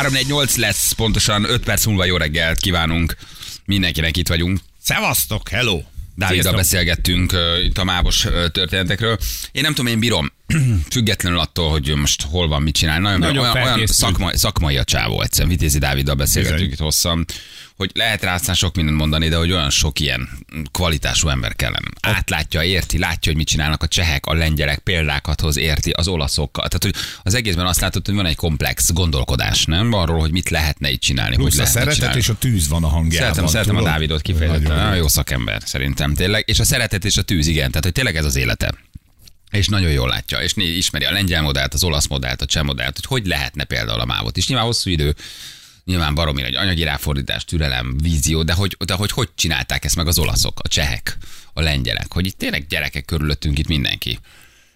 348 lesz, pontosan 5 perc múlva jó reggelt kívánunk. Mindenkinek itt vagyunk. Szevasztok, hello! Dáviddal beszélgettünk uh, itt a mávos uh, történetekről. Én nem tudom, én bírom, függetlenül attól, hogy most hol van, mit csinál. Nagyon, Nagyon olyan, olyan felkészült. szakmai, a csávó egyszerűen. Vitézi Dáviddal beszélgettünk Bizony. itt hosszan, hogy lehet rá aztán sok mindent mondani, de hogy olyan sok ilyen kvalitású ember kellene. Átlátja, érti, látja, hogy mit csinálnak a csehek, a lengyelek, példákat hoz, érti, az olaszokkal. Tehát, hogy az egészben azt látod, hogy van egy komplex gondolkodás, nem? Arról, hogy mit lehetne itt csinálni, hogy Plusz a lehetne szeretet csinálni. és a tűz van a hangjában. Szeretem, szeretem a? Dávidot kifejezetten, nagyon jó. jó szakember szerintem tényleg. És a szeretet és a tűz, igen, tehát hogy tényleg ez az élete. És nagyon jól látja, és ismeri a lengyel modellt, az olasz modellt, a cseh modellt, hogy hogy lehetne például a mávot. És nyilván hosszú idő, nyilván baromi nagy anyagi ráfordítás, türelem, vízió, de hogy, de hogy hogy csinálták ezt meg az olaszok, a csehek, a lengyelek, hogy itt tényleg gyerekek körülöttünk itt mindenki.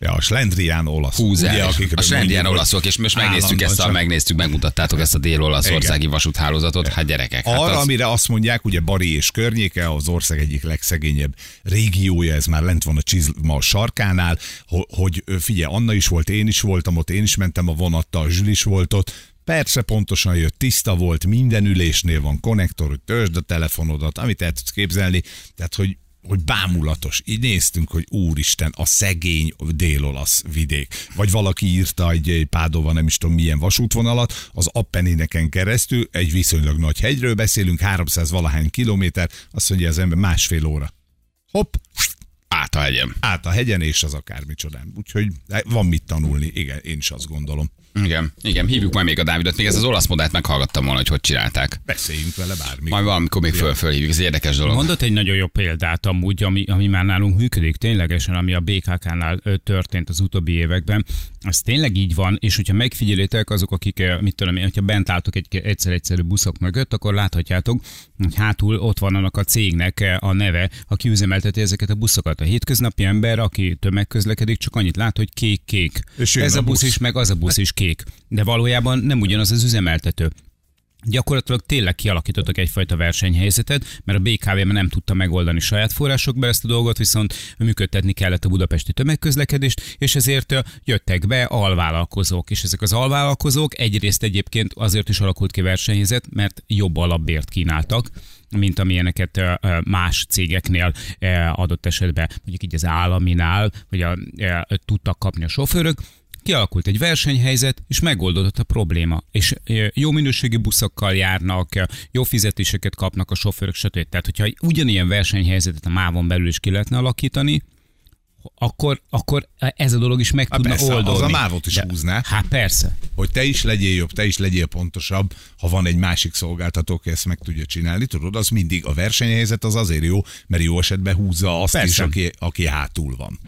Ja, a Slendrián olasz. Húz el, akikről a hogy olaszok, és most megnéztük ezt, a, megnéztük, megmutattátok ezt a dél-olaszországi vasúthálózatot, hát gyerekek. Hát Arra, az, amire azt mondják, ugye Bari és környéke, az ország egyik legszegényebb régiója, ez már lent van a csizma sarkánál, ho- hogy figyelj, Anna is volt, én is voltam ott, én is mentem a vonattal, Zsül is volt ott, Persze pontosan jött, tiszta volt, minden ülésnél van konnektor, hogy törzsd a telefonodat, amit el tudsz képzelni, tehát hogy hogy bámulatos. Így néztünk, hogy úristen, a szegény dél-olasz vidék. Vagy valaki írta egy, egy Pádova, nem is tudom milyen vasútvonalat, az Appenineken keresztül, egy viszonylag nagy hegyről beszélünk, 300 valahány kilométer, azt mondja az ember másfél óra. Hopp, át a hegyem. át a hegyen, és az akármicsodán. Úgyhogy van mit tanulni, igen, én is azt gondolom. Igen, igen, hívjuk majd még a Dávidot, még ez az olasz modellt meghallgattam volna, hogy hogy csinálták. Beszéljünk vele bármi. Majd valamikor még föl, fölhívjuk, ez érdekes dolog. Mondott egy nagyon jó példát amúgy, ami, ami már nálunk működik ténylegesen, ami a BKK-nál történt az utóbbi években. Ez tényleg így van, és hogyha megfigyelitek azok, akik, mit tudom én, hogyha bent álltok egy egyszer-egyszerű buszok mögött, akkor láthatjátok, hogy hátul ott van annak a cégnek a neve, aki üzemelteti ezeket a buszokat. A hétköznapi ember, aki tömegközlekedik, csak annyit lát, hogy kék-kék. Ez a a busz busz. is, meg az a busz is kék. De valójában nem ugyanaz az üzemeltető. Gyakorlatilag tényleg kialakítottak egyfajta versenyhelyzetet, mert a BKV már nem tudta megoldani saját forrásokból ezt a dolgot, viszont működtetni kellett a budapesti tömegközlekedést, és ezért jöttek be alvállalkozók, és ezek az alvállalkozók egyrészt egyébként azért is alakult ki versenyhelyzet, mert jobb alapbért kínáltak, mint amilyeneket más cégeknél adott esetben, mondjuk így az államinál, vagy a, tudtak kapni a sofőrök, kialakult egy versenyhelyzet, és megoldódott a probléma. És jó minőségi buszokkal járnak, jó fizetéseket kapnak a sofőrök, stb. Tehát, hogyha ugyanilyen versenyhelyzetet a mávon belül is ki lehetne alakítani, akkor, akkor ez a dolog is meg Há, tudna persze, az oldódni. a mávot is húzná. Hát persze. hogy te is legyél jobb, te is legyél pontosabb, ha van egy másik szolgáltató, aki ezt meg tudja csinálni, tudod, az mindig a versenyhelyzet az azért jó, mert jó esetben húzza azt Persze. is, aki, aki hátul van.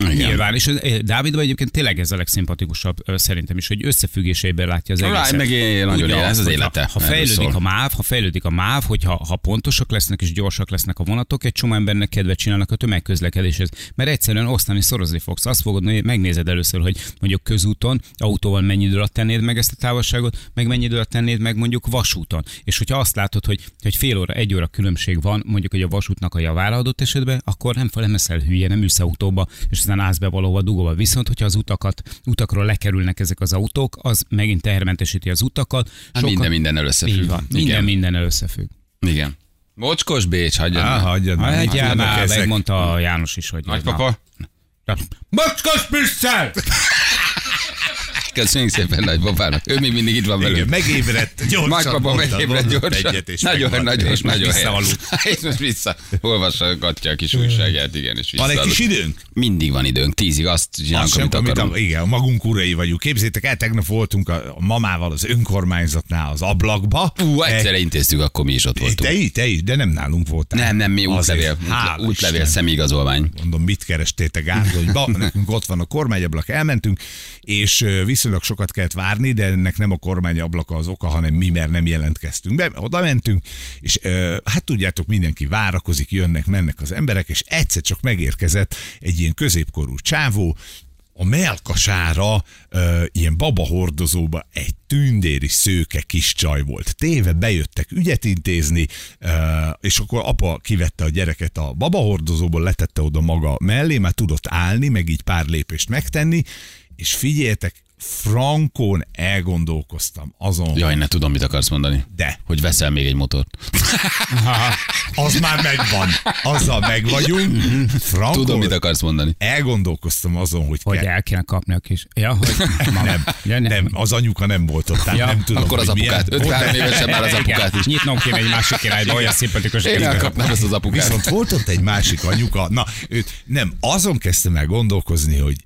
Igen. Nyilván, és Dávidban egyébként tényleg ez a legszimpatikusabb szerintem is, hogy összefüggésében látja az Rá, egészet. meg én nagyon Ugye ez az élete. Ha, ha fejlődik szól. a MÁV, ha fejlődik a MÁV, hogyha ha pontosak lesznek és gyorsak lesznek a vonatok, egy csomó embernek kedvet csinálnak a tömegközlekedéshez. Mert egyszerűen osztani, szorozni fogsz. Azt fogod, hogy megnézed először, hogy mondjuk közúton, autóval mennyi idő alatt tennéd meg ezt a távolságot, meg mennyi idő alatt tennéd meg mondjuk vasúton. És hogyha azt látod, hogy, hogy fél óra, egy óra különbség van, mondjuk, hogy a vasútnak a javára adott esetben, akkor nem fel nem hülye, nem ülsz autóba, és be valahova dugóba. Viszont, hogyha az utakat, utakról lekerülnek ezek az autók, az megint tehermentesíti az utakat. Hát minden mindennel összefügg. Így van. Minden Igen. mindennel összefügg. Igen. Mocskos Bécs, hagyjad Á, már. hagyjad Ha már, jönnek már ezek? megmondta János is, hogy... Nagypapa? Na. Mocskos Brüsszel! Köszönjük szépen nagypapának. Ő még mindig itt van velünk. megébredt, gyorsan Nagypapa megébredt gyorsan. Nagyon, nagyon, és nagyon visszaaludt. És most vissza. Olvasgatja a kis újságját, igen, és Van egy kis időnk? Mindig van időnk, tízig azt csinálunk, amit akarunk. a, igen, magunk urai vagyunk. Képzétek el, tegnap voltunk a, mamával az önkormányzatnál az ablakba. Ú, egyszerre intéztük, akkor mi is ott voltunk. te, is, te is, de nem nálunk voltál. Nem, nem, mi útlevél, útlevél, Isten. személyigazolvány. mondom, mit kerestétek Gárdonyba, nekünk ott van a kormányablak, elmentünk, és ö, viszonylag sokat kellett várni, de ennek nem a kormányablaka az oka, hanem mi, mert nem jelentkeztünk be. Oda mentünk, és ö, hát tudjátok, mindenki várakozik, jönnek, mennek az emberek, és egyszer csak megérkezett egy ilyen középkorú csávó, a melkasára ö, ilyen babahordozóba egy tündéri szőke kis csaj volt. Téve bejöttek ügyet intézni, ö, és akkor apa kivette a gyereket a babahordozóból, letette oda maga mellé, már tudott állni, meg így pár lépést megtenni, és figyeljetek, frankon elgondolkoztam azon, Jaj, ne tudom, mit akarsz mondani. de Hogy veszel még egy motort. az már megvan. Azzal meg vagyunk. Frankon Tudom, mit akarsz mondani. elgondolkoztam azon, hogy, Hogy kell. el kéne kapni a kis... Ja, hogy... Nem, Ja, nem, az anyuka nem volt ott, tehát Ja, nem tudom, Akkor az hogy milyen- apukát. 53 évesen már az apukát is. Nyitnom kéne egy másik királyba, olyan szimpatikus. Én elkapnám ezt az apukát. Viszont volt ott egy másik anyuka, na, őt, nem, azon kezdtem el gondolkozni, hogy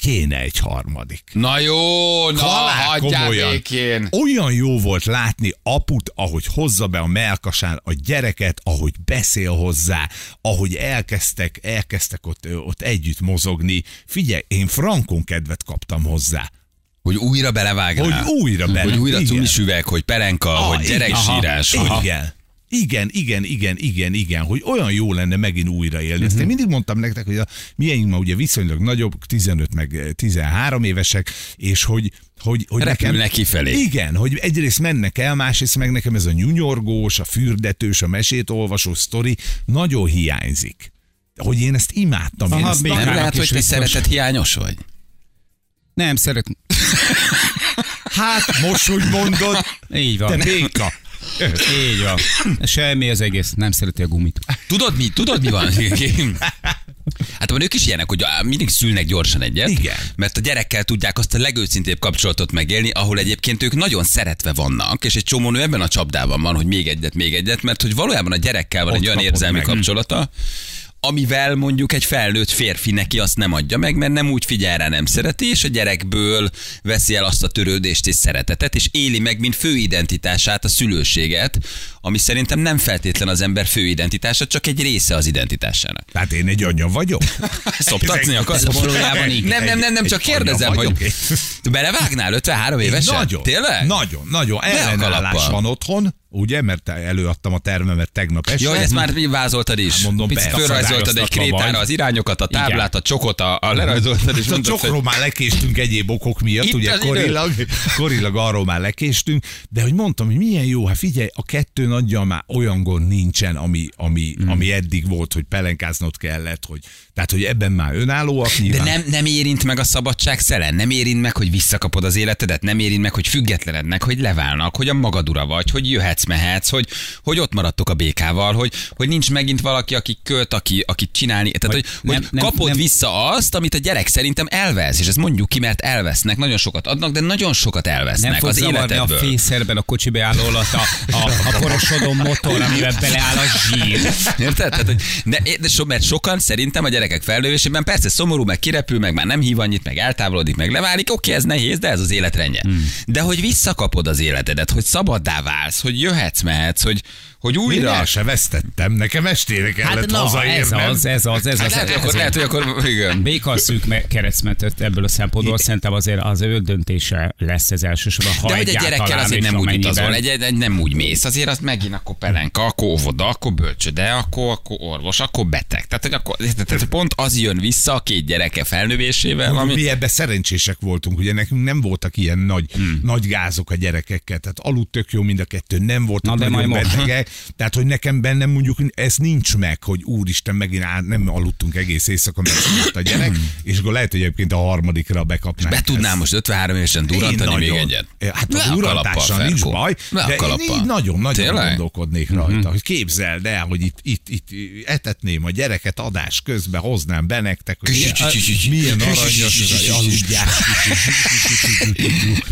kéne egy harmadik. Na jó, na Halál hagyjál komolyan. békén. Olyan jó volt látni aput, ahogy hozza be a melkasán a gyereket, ahogy beszél hozzá, ahogy elkezdtek, elkezdtek ott, ott együtt mozogni. Figyelj, én frankon kedvet kaptam hozzá. Hogy újra belevágnál. Hogy újra bele. Hogy újra igen. cumis üveg, hogy perenka, Ah, hogy gyereksírás. Aha. hogy- Igen. Igen, igen, igen, igen, igen, hogy olyan jó lenne megint újraélni. Ezt én mindig mondtam nektek, hogy a miénk ma ugye viszonylag nagyobb, 15 meg eh, 13 évesek, és hogy hogy, hogy Repülnek kifelé. Igen, hogy egyrészt mennek el, másrészt meg nekem ez a nyúnyorgós, a fürdetős, a mesét olvasó sztori nagyon hiányzik. Hogy én ezt imádtam. én Aha, ezt még Nem lehet, hogy te szeretet hiányos vagy? Nem, szeret... Hát most, hogy mondod, Így te van. béka. Így van. Semmi az egész. Nem szereti a gumit. Tudod mi? Tudod mi van? Hát van ők is ilyenek, hogy mindig szülnek gyorsan egyet, Igen. mert a gyerekkel tudják azt a legőszintébb kapcsolatot megélni, ahol egyébként ők nagyon szeretve vannak, és egy csomó nő ebben a csapdában van, hogy még egyet, még egyet, mert hogy valójában a gyerekkel van Ott egy olyan érzelmi meg. kapcsolata, amivel mondjuk egy felnőtt férfi neki azt nem adja meg, mert nem úgy figyel rá, nem szereti, és a gyerekből veszi el azt a törődést és szeretetet, és éli meg, mint fő identitását, a szülőséget, ami szerintem nem feltétlen az ember fő identitása, csak egy része az identitásának. Tehát én egy anya vagyok. Szoptatni akarsz? Valójában igen. Nem, nem, nem, nem, csak kérdezem, hogy belevágnál 53 évesen? Nagyon. Tényleg? Nagyon, nagyon. Ellenállás van otthon, ugye, mert előadtam a termemet tegnap este. Jó, ezt már vázoltad is. Hát mondom, Picit. Fölrajzoltad egy krétára vagy. az irányokat, a táblát, Igen. a csokot, a, a lerajzoltad, és a mondtad, hogy csokról már lekéstünk egyéb okok miatt, Itt ugye korilag, korilag arról már lekéstünk, de hogy mondtam, hogy milyen jó, hát figyelj, a kettő nagyja már olyan gond nincsen, ami, ami, Hmm. ami eddig volt, hogy pelenkáznod kellett, hogy, tehát hogy ebben már önállóak de nyilván. nem, nem érint meg a szabadság szelen, nem érint meg, hogy visszakapod az életedet, nem érint meg, hogy függetlenednek, hogy leválnak, hogy a magad ura vagy, hogy jöhetsz, mehetsz, hogy, hogy ott maradtok a békával, hogy, hogy nincs megint valaki, aki költ, aki, aki csinálni, tehát hogy, hogy nem- nem- kapod nem- vissza azt, amit a gyerek szerintem elvesz, és ezt mondjuk ki, mert elvesznek, nagyon sokat adnak, de nagyon sokat Nem elvesznek fog az zavarni a életedből. fészerben a kocsi beálló alatt a, a, a porosodó motor, amivel beleáll a zsír. Érted? Tehát, hogy de, de so, mert sokan szerintem a gyerekek felnővésében persze szomorú, meg kirepül, meg már nem hív annyit, meg eltávolodik, meg leválik, oké, ez nehéz, de ez az életrendje. Hmm. De hogy visszakapod az életedet, hogy szabaddá válsz, hogy jöhetsz, mehetsz, hogy, hogy Én újra... el se vesztettem, nekem estére kellett Hát na, ez hazaérnem. az, ez az, ez Hát az. lehet, hogy akkor, lehet, hogy akkor igen. Béka szűk me- keresztmetött ebből a szempontból, szerintem azért az ő döntése lesz ez elsősorban. Ha De hogy egy gyerekkel azért nem úgy utazol, egy, egy, nem úgy mész, azért az megint akkor pelenka, akkor óvoda, akkor bölcsöde, akkor, akkor orvos, akkor beteg. Tehát, hogy akkor, tehát pont az jön vissza a két gyereke felnővésével, Ami... Mi ebben szerencsések voltunk, ugye nekünk nem voltak ilyen nagy, hmm. nagy gázok a gyerekekkel, tehát aludt tök jó mind a kettő, nem voltak Na, nagyon betegek, tehát hogy nekem bennem mondjuk ez nincs meg, hogy úristen, megint át, nem aludtunk egész éjszaka, mert a gyerek, és akkor lehet, hogy egyébként a harmadikra bekapnánk. be tudnám most 53 évesen durrantani még egyet. Hát a durantással nincs baj, de én kalappal. így nagyon-nagyon gondolkodnék rajta, hogy képzeld el, hogy itt, itt, itt etetném a gyereket adás közben, hoznám be nektek, hogy milyen aranyos ez a aludjás.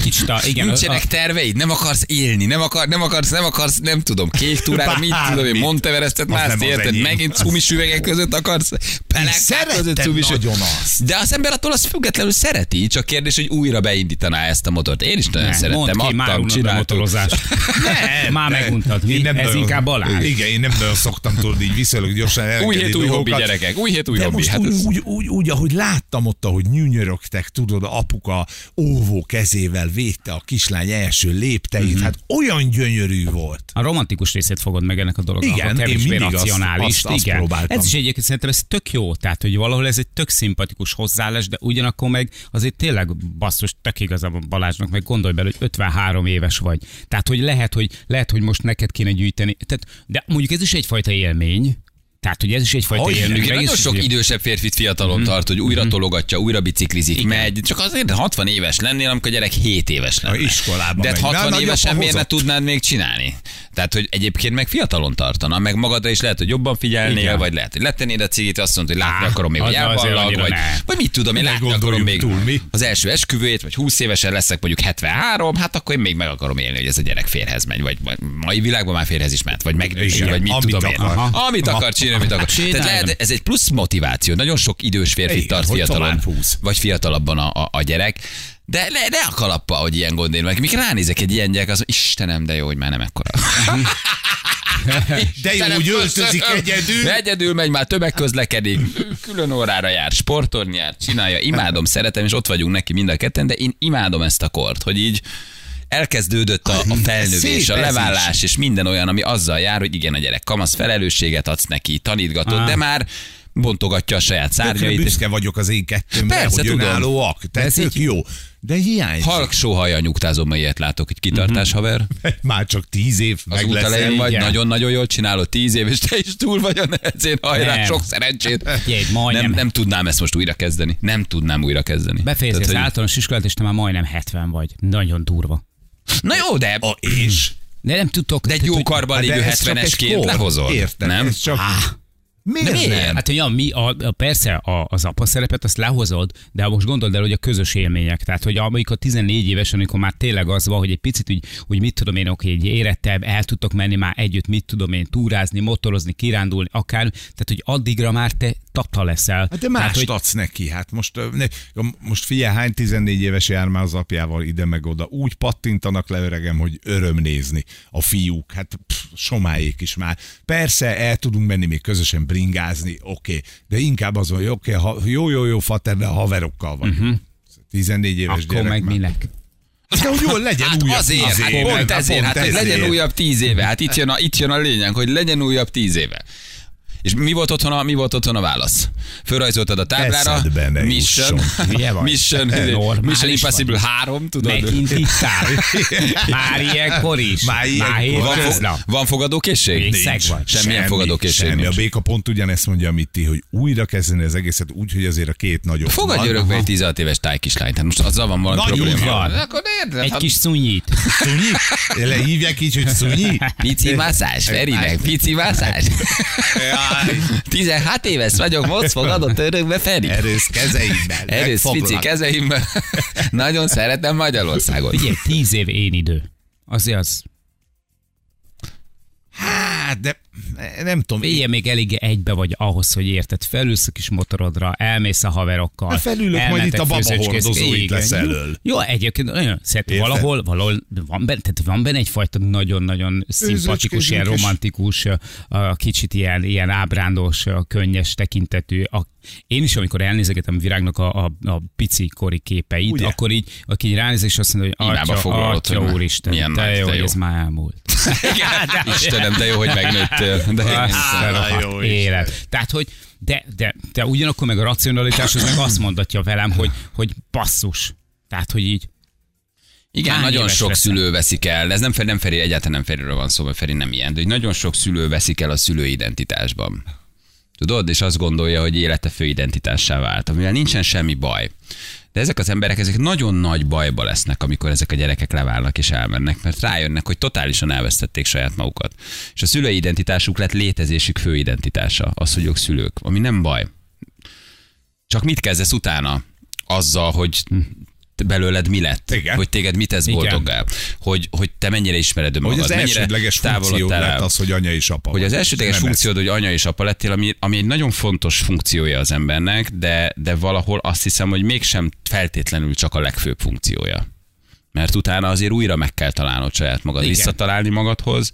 Kicsit a, igen, Nincsenek terveid, nem akarsz élni, nem, akar, nem akarsz, nem akarsz, nem tudom, kék túrára, mit tudom én, Monteverestet Az mász, nem az érted? enyém. Megint cumis üvegek között akarsz, pelek között cumis nagyon azt. De az ember attól azt függetlenül szereti, csak kérdés, hogy újra beindítaná ezt a motort. Én is nagyon ne, szerettem, mondd ki, már adtam, csináltuk. motorozást. Nem, Már meguntad, mi? Nem Ez nagyon- inkább Balázs. Igen, én nem nagyon szoktam tudni így viszonylag gyorsan Új hét, új hobbi, gyerekek, új hét, új De hobbi. Hát úgy, ez- úgy, úgy, úgy, ahogy láttam ott, ahogy nyűnyörögtek, tudod, apuka óvó kezével védte a kislány első lépteit, Mhm. hát olyan gyönyörű volt. A romantikus részét fogod meg ennek a dolognak, Igen, a én mindig azt- racionális. azt- azt igen. próbáltam. Ez is egyébként szerintem ez tök jó, tehát hogy valahol ez egy tök szimpatikus hozzáállás, de ugyanakkor meg azért tényleg basszus, tök igazából Balázsnak, meg gondolj bele, hogy 53 éves vagy. Tehát, hogy lehet, hogy, lehet, hogy most neked kéne gyűjteni. Tehát, de mondjuk ez is egyfajta élmény, Tehát, hogy ez is egyfajta Hogy élmény. Igen, nagyon Egész- sok idősebb férfit fiatalon tart, hogy újra tologatja, újra biciklizik, megy. Csak azért 60 éves lennél, amikor a gyerek 7 éves lenne. A iskolába De hát megy. 60 évesen miért ne tudnád még csinálni? Tehát, hogy egyébként meg fiatalon tartana, meg magadra is lehet, hogy jobban figyelnél, Igen. vagy lehet, hogy letennéd a cigit, azt mondod, hogy látni Á, akarom még, hogy elballag, vagy, ne. vagy mit tudom, én látni akarom még túl, mi? az első esküvőjét, vagy 20 évesen leszek mondjuk 73, hát akkor én még meg akarom élni, hogy ez a gyerek férhez megy, vagy, mai világban már férhez is ment, vagy Igen, vagy mit tudom én. Amit akar csinálni, amit akar. Tehát lehet, ez egy plusz motiváció. Nagyon sok idős férfi tart fiatalon, vagy fiatalabban a, a, a gyerek. De ne, ne a kalappa, hogy ilyen gondén meg. Mikor ránézek egy ilyen gyerek, az Istenem, de jó, hogy már nem ekkora. De jó, úgy öltözik egyedül. Egyedül megy, már tömegközlekedik, külön órára jár, sportorni jár, csinálja. Imádom, szeretem, és ott vagyunk neki mind a ketten, de én imádom ezt a kort, hogy így elkezdődött a, a felnövés, Szép a levállás, és minden olyan, ami azzal jár, hogy igen, a gyerek kamasz felelősséget adsz neki, tanítgatod, de már bontogatja a saját Tökre szárnyait. büszke vagyok az én kettőmre, Persze, hogy tudom. önállóak. Tehát Ez így- jó. De hiányzik. Halk sóhaja nyugtázom, hogy ilyet látok, hogy kitartás haver. Már csak tíz év Az út elején vagy, nagyon-nagyon jól csinálod, tíz év, és te is túl vagy a nehezén, hajrá, Nem. sok szerencsét. Figyelj, majdnem. Nem, nem tudnám ezt most újra kezdeni. Nem tudnám újra kezdeni. Befejezi az hogy- általános iskolát, és te már majdnem 70 vagy. Nagyon durva. Na jó, de, A, és? De nem tudtok. de egy jó karban Hát lévő ez csak egy 70-esként kor. lehozod. Érted? Nem? Ez csak... Miért, De miért? nem? Hát, hogy ja, mi, a, a, persze a, az apa szerepet azt lehozod, de most gondold el, hogy a közös élmények. Tehát, hogy amikor 14 évesen, amikor már tényleg az van, hogy egy picit úgy, úgy mit tudom én, oké, egy érettebb, el tudtok menni már együtt, mit tudom én, túrázni, motorozni, kirándulni, akár, tehát, hogy addigra már te tata leszel. Hát de más tehát, hogy, adsz neki. Hát most, ne, most figyelj, hány 14 éves jár már az apjával ide meg oda. Úgy pattintanak le öregem, hogy öröm nézni a fiúk. Hát pff, somáék is már. Persze el tudunk menni még közösen bringázni, oké. De inkább az, hogy oké, ha, jó, jó, jó, fater, de haverokkal vagy. Uh-huh. 14 éves akkor gyerek meg már. minek? De hogy jól legyen Hát újabb azért, tíz hát éve. pont ezért, hát hogy legyen újabb tíz éve. Hát itt jön, a, itt jön a lényeg, hogy legyen újabb tíz éve. És mi volt otthon a, mi volt otthon a válasz? Fölrajzoltad a táblára. Mission? Mission, Mission Impossible vagy. 3, tudod? Megint ittál. Már ilyenkor is. Már ilyenkor. Van, fog, van fogadókészség? Nincs. Semmilyen fogadókészség semmi. nincs. A béka pont ugyanezt mondja, amit ti, hogy újra kezdeni az egészet úgy, hogy azért a két nagyobb. Fogadj van. örökbe egy 16 éves tájkislányt. Hát most azzal van valami Nagy probléma. van. Akkor érted? Egy hát kis szunyit. Szunyi? Lehívják így, hogy szunyi? Pici masszázs, Ferinek, pici masszázs. Jaj, 16 éves vagyok, most fogadott örökbe Feri. Erősz kezeimmel. Erősz pici kezeimmel. Nagyon szeretem Magyarországot. Figyelj, tíz év én idő. Azért az. Hát, de nem tudom. Figyelj, még elég egybe vagy ahhoz, hogy érted. Felülsz a kis motorodra, elmész a haverokkal. Hát felülök, majd itt a babahordozó itt lesz elől. Jó, egyébként nagyon szeret. Valahol, valahol van benne, tehát van benne egyfajta nagyon-nagyon szimpatikus, ilyen és- romantikus, kicsit ilyen, ilyen ábrándos, könnyes tekintetű. A, én is, amikor elnézegetem a virágnak a, a, a pici kori képeit, Ugye? akkor így, aki így ránéz, és azt mondja, hogy atya, atya úristen, milyen de jó, jó. ez már elmúlt. Igen, Istenem, de jó, hogy megnőttél. De Á, jó élet. Tehát, hogy de, de, de ugyanakkor meg a racionalitás az meg azt mondatja velem, hogy, hogy basszus. Tehát, hogy így Igen, Hány nagyon sok leszel? szülő veszik el, ez nem Feri, nem Feri, egyáltalán nem Feriről van szó, mert Feri nem ilyen, de hogy nagyon sok szülő veszik el a szülő identitásban. Tudod, és azt gondolja, hogy élete fő identitássá vált, amivel nincsen semmi baj. De ezek az emberek, ezek nagyon nagy bajba lesznek, amikor ezek a gyerekek leválnak és elmennek, mert rájönnek, hogy totálisan elvesztették saját magukat. És a szülői identitásuk lett létezésük fő identitása, az, hogy ők szülők, ami nem baj. Csak mit kezdesz utána? Azzal, hogy belőled mi lett? Igen. Hogy téged mit Igen. boldoggá? Hogy, hogy te mennyire ismered Hogy önmagad? az mennyire elsődleges funkció távolodtál el? lett az, hogy anya és apa. Hogy az elsődleges Nem funkciód, hogy anya és apa lettél, ami, ami egy nagyon fontos funkciója az embernek, de, de valahol azt hiszem, hogy mégsem feltétlenül csak a legfőbb funkciója. Mert utána azért újra meg kell találnod saját magad, Igen. visszatalálni magadhoz.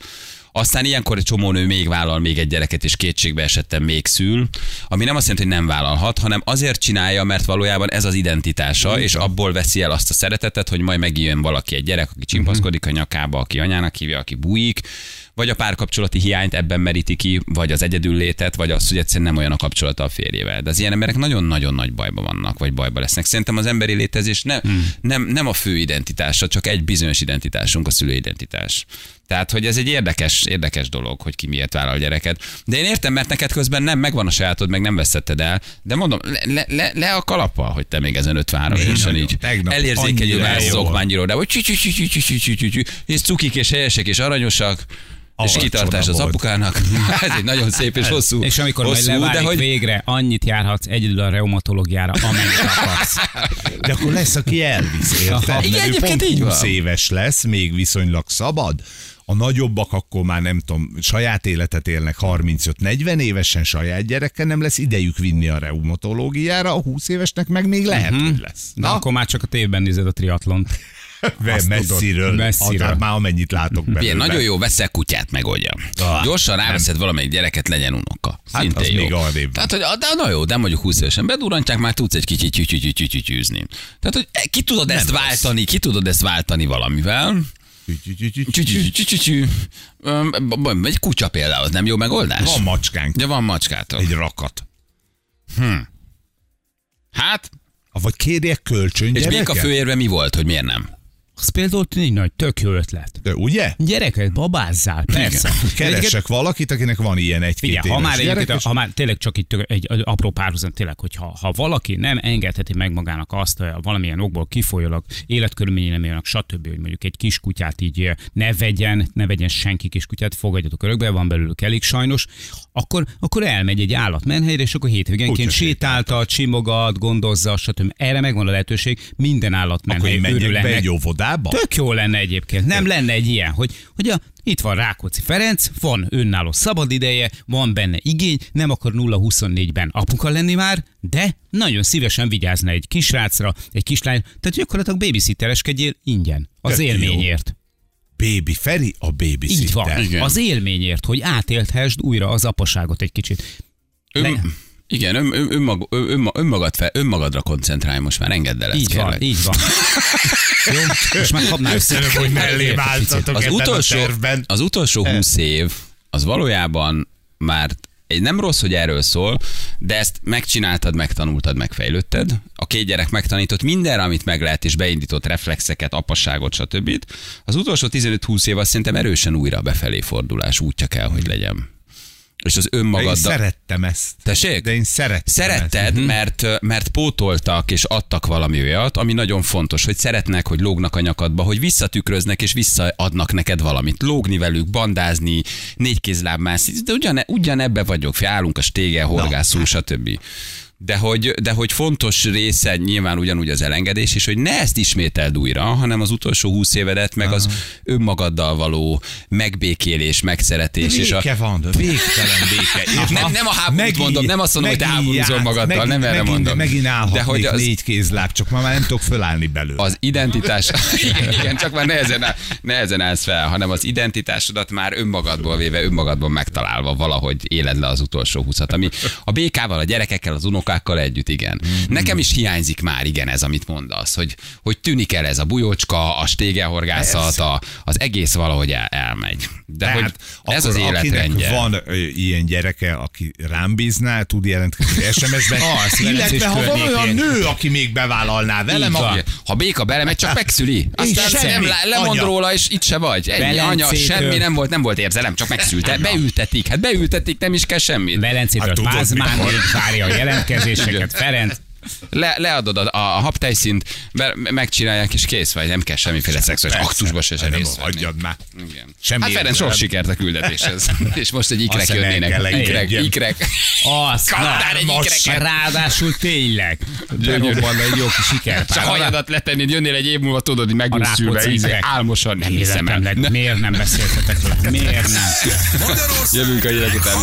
Aztán ilyenkor egy csomó nő még vállal még egy gyereket, és kétségbe esettem még szül, ami nem azt jelenti, hogy nem vállalhat, hanem azért csinálja, mert valójában ez az identitása, és abból veszi el azt a szeretetet, hogy majd megjön valaki egy gyerek, aki csimpaszkodik a nyakába, aki anyának hívja, aki bújik, vagy a párkapcsolati hiányt ebben meríti ki, vagy az egyedüllétet, vagy azt, hogy egyszerűen nem olyan a kapcsolata a férjével. De az ilyen emberek nagyon-nagyon nagy bajba vannak, vagy bajba lesznek. Szerintem az emberi létezés ne, hmm. nem, nem a fő identitása, csak egy bizonyos identitásunk, a szülőidentitás. Tehát, hogy ez egy érdekes, érdekes dolog, hogy ki miért vállal a gyereket. De én értem, mert neked közben nem megvan a sajátod, meg nem veszetted el. De mondom, le, le, le, a kalappal, hogy te még ezen 53 évesen így annyira az jól. okmányíróra, hogy csü csü csü csü csü csü csü csü csü, és cukik és helyesek és aranyosak. És kitartás az volt. apukának. Ez egy nagyon szép és hosszú. És amikor majd hosszú, leválik de hogy végre, annyit járhatsz egyedül a reumatológiára, amennyit akarsz. De akkor lesz, aki elvisz, érted? Igen, egyébként pont így 20 van. éves lesz, még viszonylag szabad. A nagyobbak akkor már nem tudom, saját életet élnek 35-40 évesen, saját gyereke nem lesz idejük vinni a reumatológiára, a 20 évesnek meg még lehet, Mhm. hogy lesz. Na, akkor már csak a tévben nézed a triatlont. Azt messziről, tudod, messziről. messziről. már amennyit látok belőle. Ilyen, nagyon jó, veszel kutyát, megoldja. Ah, Gyorsan ráveszed valamelyik gyereket, legyen unoka. Hát Szintén az jó. még arrébb. Tehát, hogy de, na jó, de mondjuk 20 évesen bedurrantják, már tudsz egy kicsit tyűtyűtyűtyűtyűzni. Tehát, hogy ki tudod ezt rossz. váltani, ki tudod ezt váltani valamivel. Egy kutya például, az nem jó megoldás? Van macskánk, De van macskátok. egy rakat. Hát, Vagy kérjek kölcsön és még a főérve mi volt, hogy miért nem? Az például egy nagy tök jó ötlet. De ugye? Gyereket babázzál, persze. Keresek valakit, akinek van ilyen egy-két Figyelj, ha már, gyerek, és ha már tényleg csak itt egy, egy apró párhuzam, tényleg, hogy ha, valaki nem engedheti meg magának azt, hogy valamilyen okból kifolyólag, életkörülményei nem jönnek, stb., hogy mondjuk egy kiskutyát így eh, ne vegyen, ne vegyen senki kiskutyát, fogadjatok örökbe, van belőlük elég sajnos, akkor, akkor elmegy egy állatmenhelyre, és akkor hétvégenként sétáltat, csimogat, gondozza, stb. Erre megvan a lehetőség, minden állatmenhely örül ennek. egy óvodába? Tök jó lenne egyébként. Nem lenne egy ilyen, hogy, hogy a, itt van Rákóczi Ferenc, van önálló szabadideje, van benne igény, nem akar 0-24-ben apuka lenni már, de nagyon szívesen vigyázna egy kisrácra, egy kislány, tehát gyakorlatilag babysittereskedjél ingyen. Az Tök jó. élményért. Baby Feri a baby Így van. Igen. Az élményért, hogy átélthessd újra az apaságot egy kicsit. Le- igen, ön, ön, önmag, ön, ön, önmagad fel, önmagadra koncentrálj most már, engedd el ezt, Így van, kérlek. így van. Jó, most már kapnál Köszönöm, hogy mellé váltatok Az utolsó, a tervben. az utolsó 20 év, az valójában már egy nem rossz, hogy erről szól, de ezt megcsináltad, megtanultad, megfejlődted. A két gyerek megtanított mindenre, amit meg lehet, és beindított reflexeket, apasságot, stb. Az utolsó 15-20 év azt szerintem erősen újra befelé fordulás útja kell, hogy legyen. És az Én önmagaddal... szerettem ezt. Tessék? De én szerettem Szeretted, ezt. mert, mert pótoltak és adtak valami olyat, ami nagyon fontos, hogy szeretnek, hogy lógnak a nyakadba, hogy visszatükröznek és visszaadnak neked valamit. Lógni velük, bandázni, négykézláb mászni, de ugyan, ugyanebbe vagyok, állunk a stége, horgászunk, stb. De hogy, de hogy fontos része nyilván ugyanúgy az elengedés, és hogy ne ezt ismételd újra, hanem az utolsó húsz évedet, meg az önmagaddal való megbékélés, megszeretés. és a, Béke van, végtelen béke. És nem, nem a háborút megint- mondom, nem azt mondom, hogy te háborúzol magaddal, megint- nem erre megint, mondom. Megint állhatnék De hogy az- négy kézláb, csak ma már nem tudok fölállni belőle. az identitás, igen, igen, csak már nehezen, áll- nehezen állsz fel, hanem az identitásodat már önmagadból véve, önmagadból megtalálva valahogy éled le az utolsó húszat, ami a békával, a gyerekekkel, az unokákkal együtt, igen. Nekem is hiányzik már, igen, ez, amit mondasz, hogy, hogy tűnik el ez a bujócska, a stégehorgászat, a, az egész valahogy el, elmegy. De hogy ez az életrendje. van ö, ilyen gyereke, aki rám bízná, tud jelentkezni SMS-ben. Az, és Illetve ha van olyan nő, aki még bevállalná velem, Igen. Ha béka belemegy, csak megszüli. Aztán semmi. nem, le- lemond Anya. róla, és itt se vagy. Ennyi, anya, semmi nem volt, nem volt érzelem, csak megszülte. Beültetik, hát beültetik, nem is kell semmit. Velencétől Hát mikor? várja a jelentkezéseket, Ferenc. Le, leadod a, a habtejszínt, be, megcsinálják, és kész vagy, nem kell semmiféle szexuális aktusba se, se nem, részt. Hagyjad már. Igen. Semmi hát Ferenc, sok sikert a küldetéshez. és most egy ikrek Aztán jönnének. Ikrek, ikrek. Azt, Kaptál egy ikreket. Ráadásul tényleg. Berobban egy jó kis siker. Csak hajadat letenni, jönnél egy év múlva, tudod, hogy megúszülve, ikrek. álmosan, nem hiszem el. Miért nem beszéltetek le? Miért nem? Jövünk a hírek után.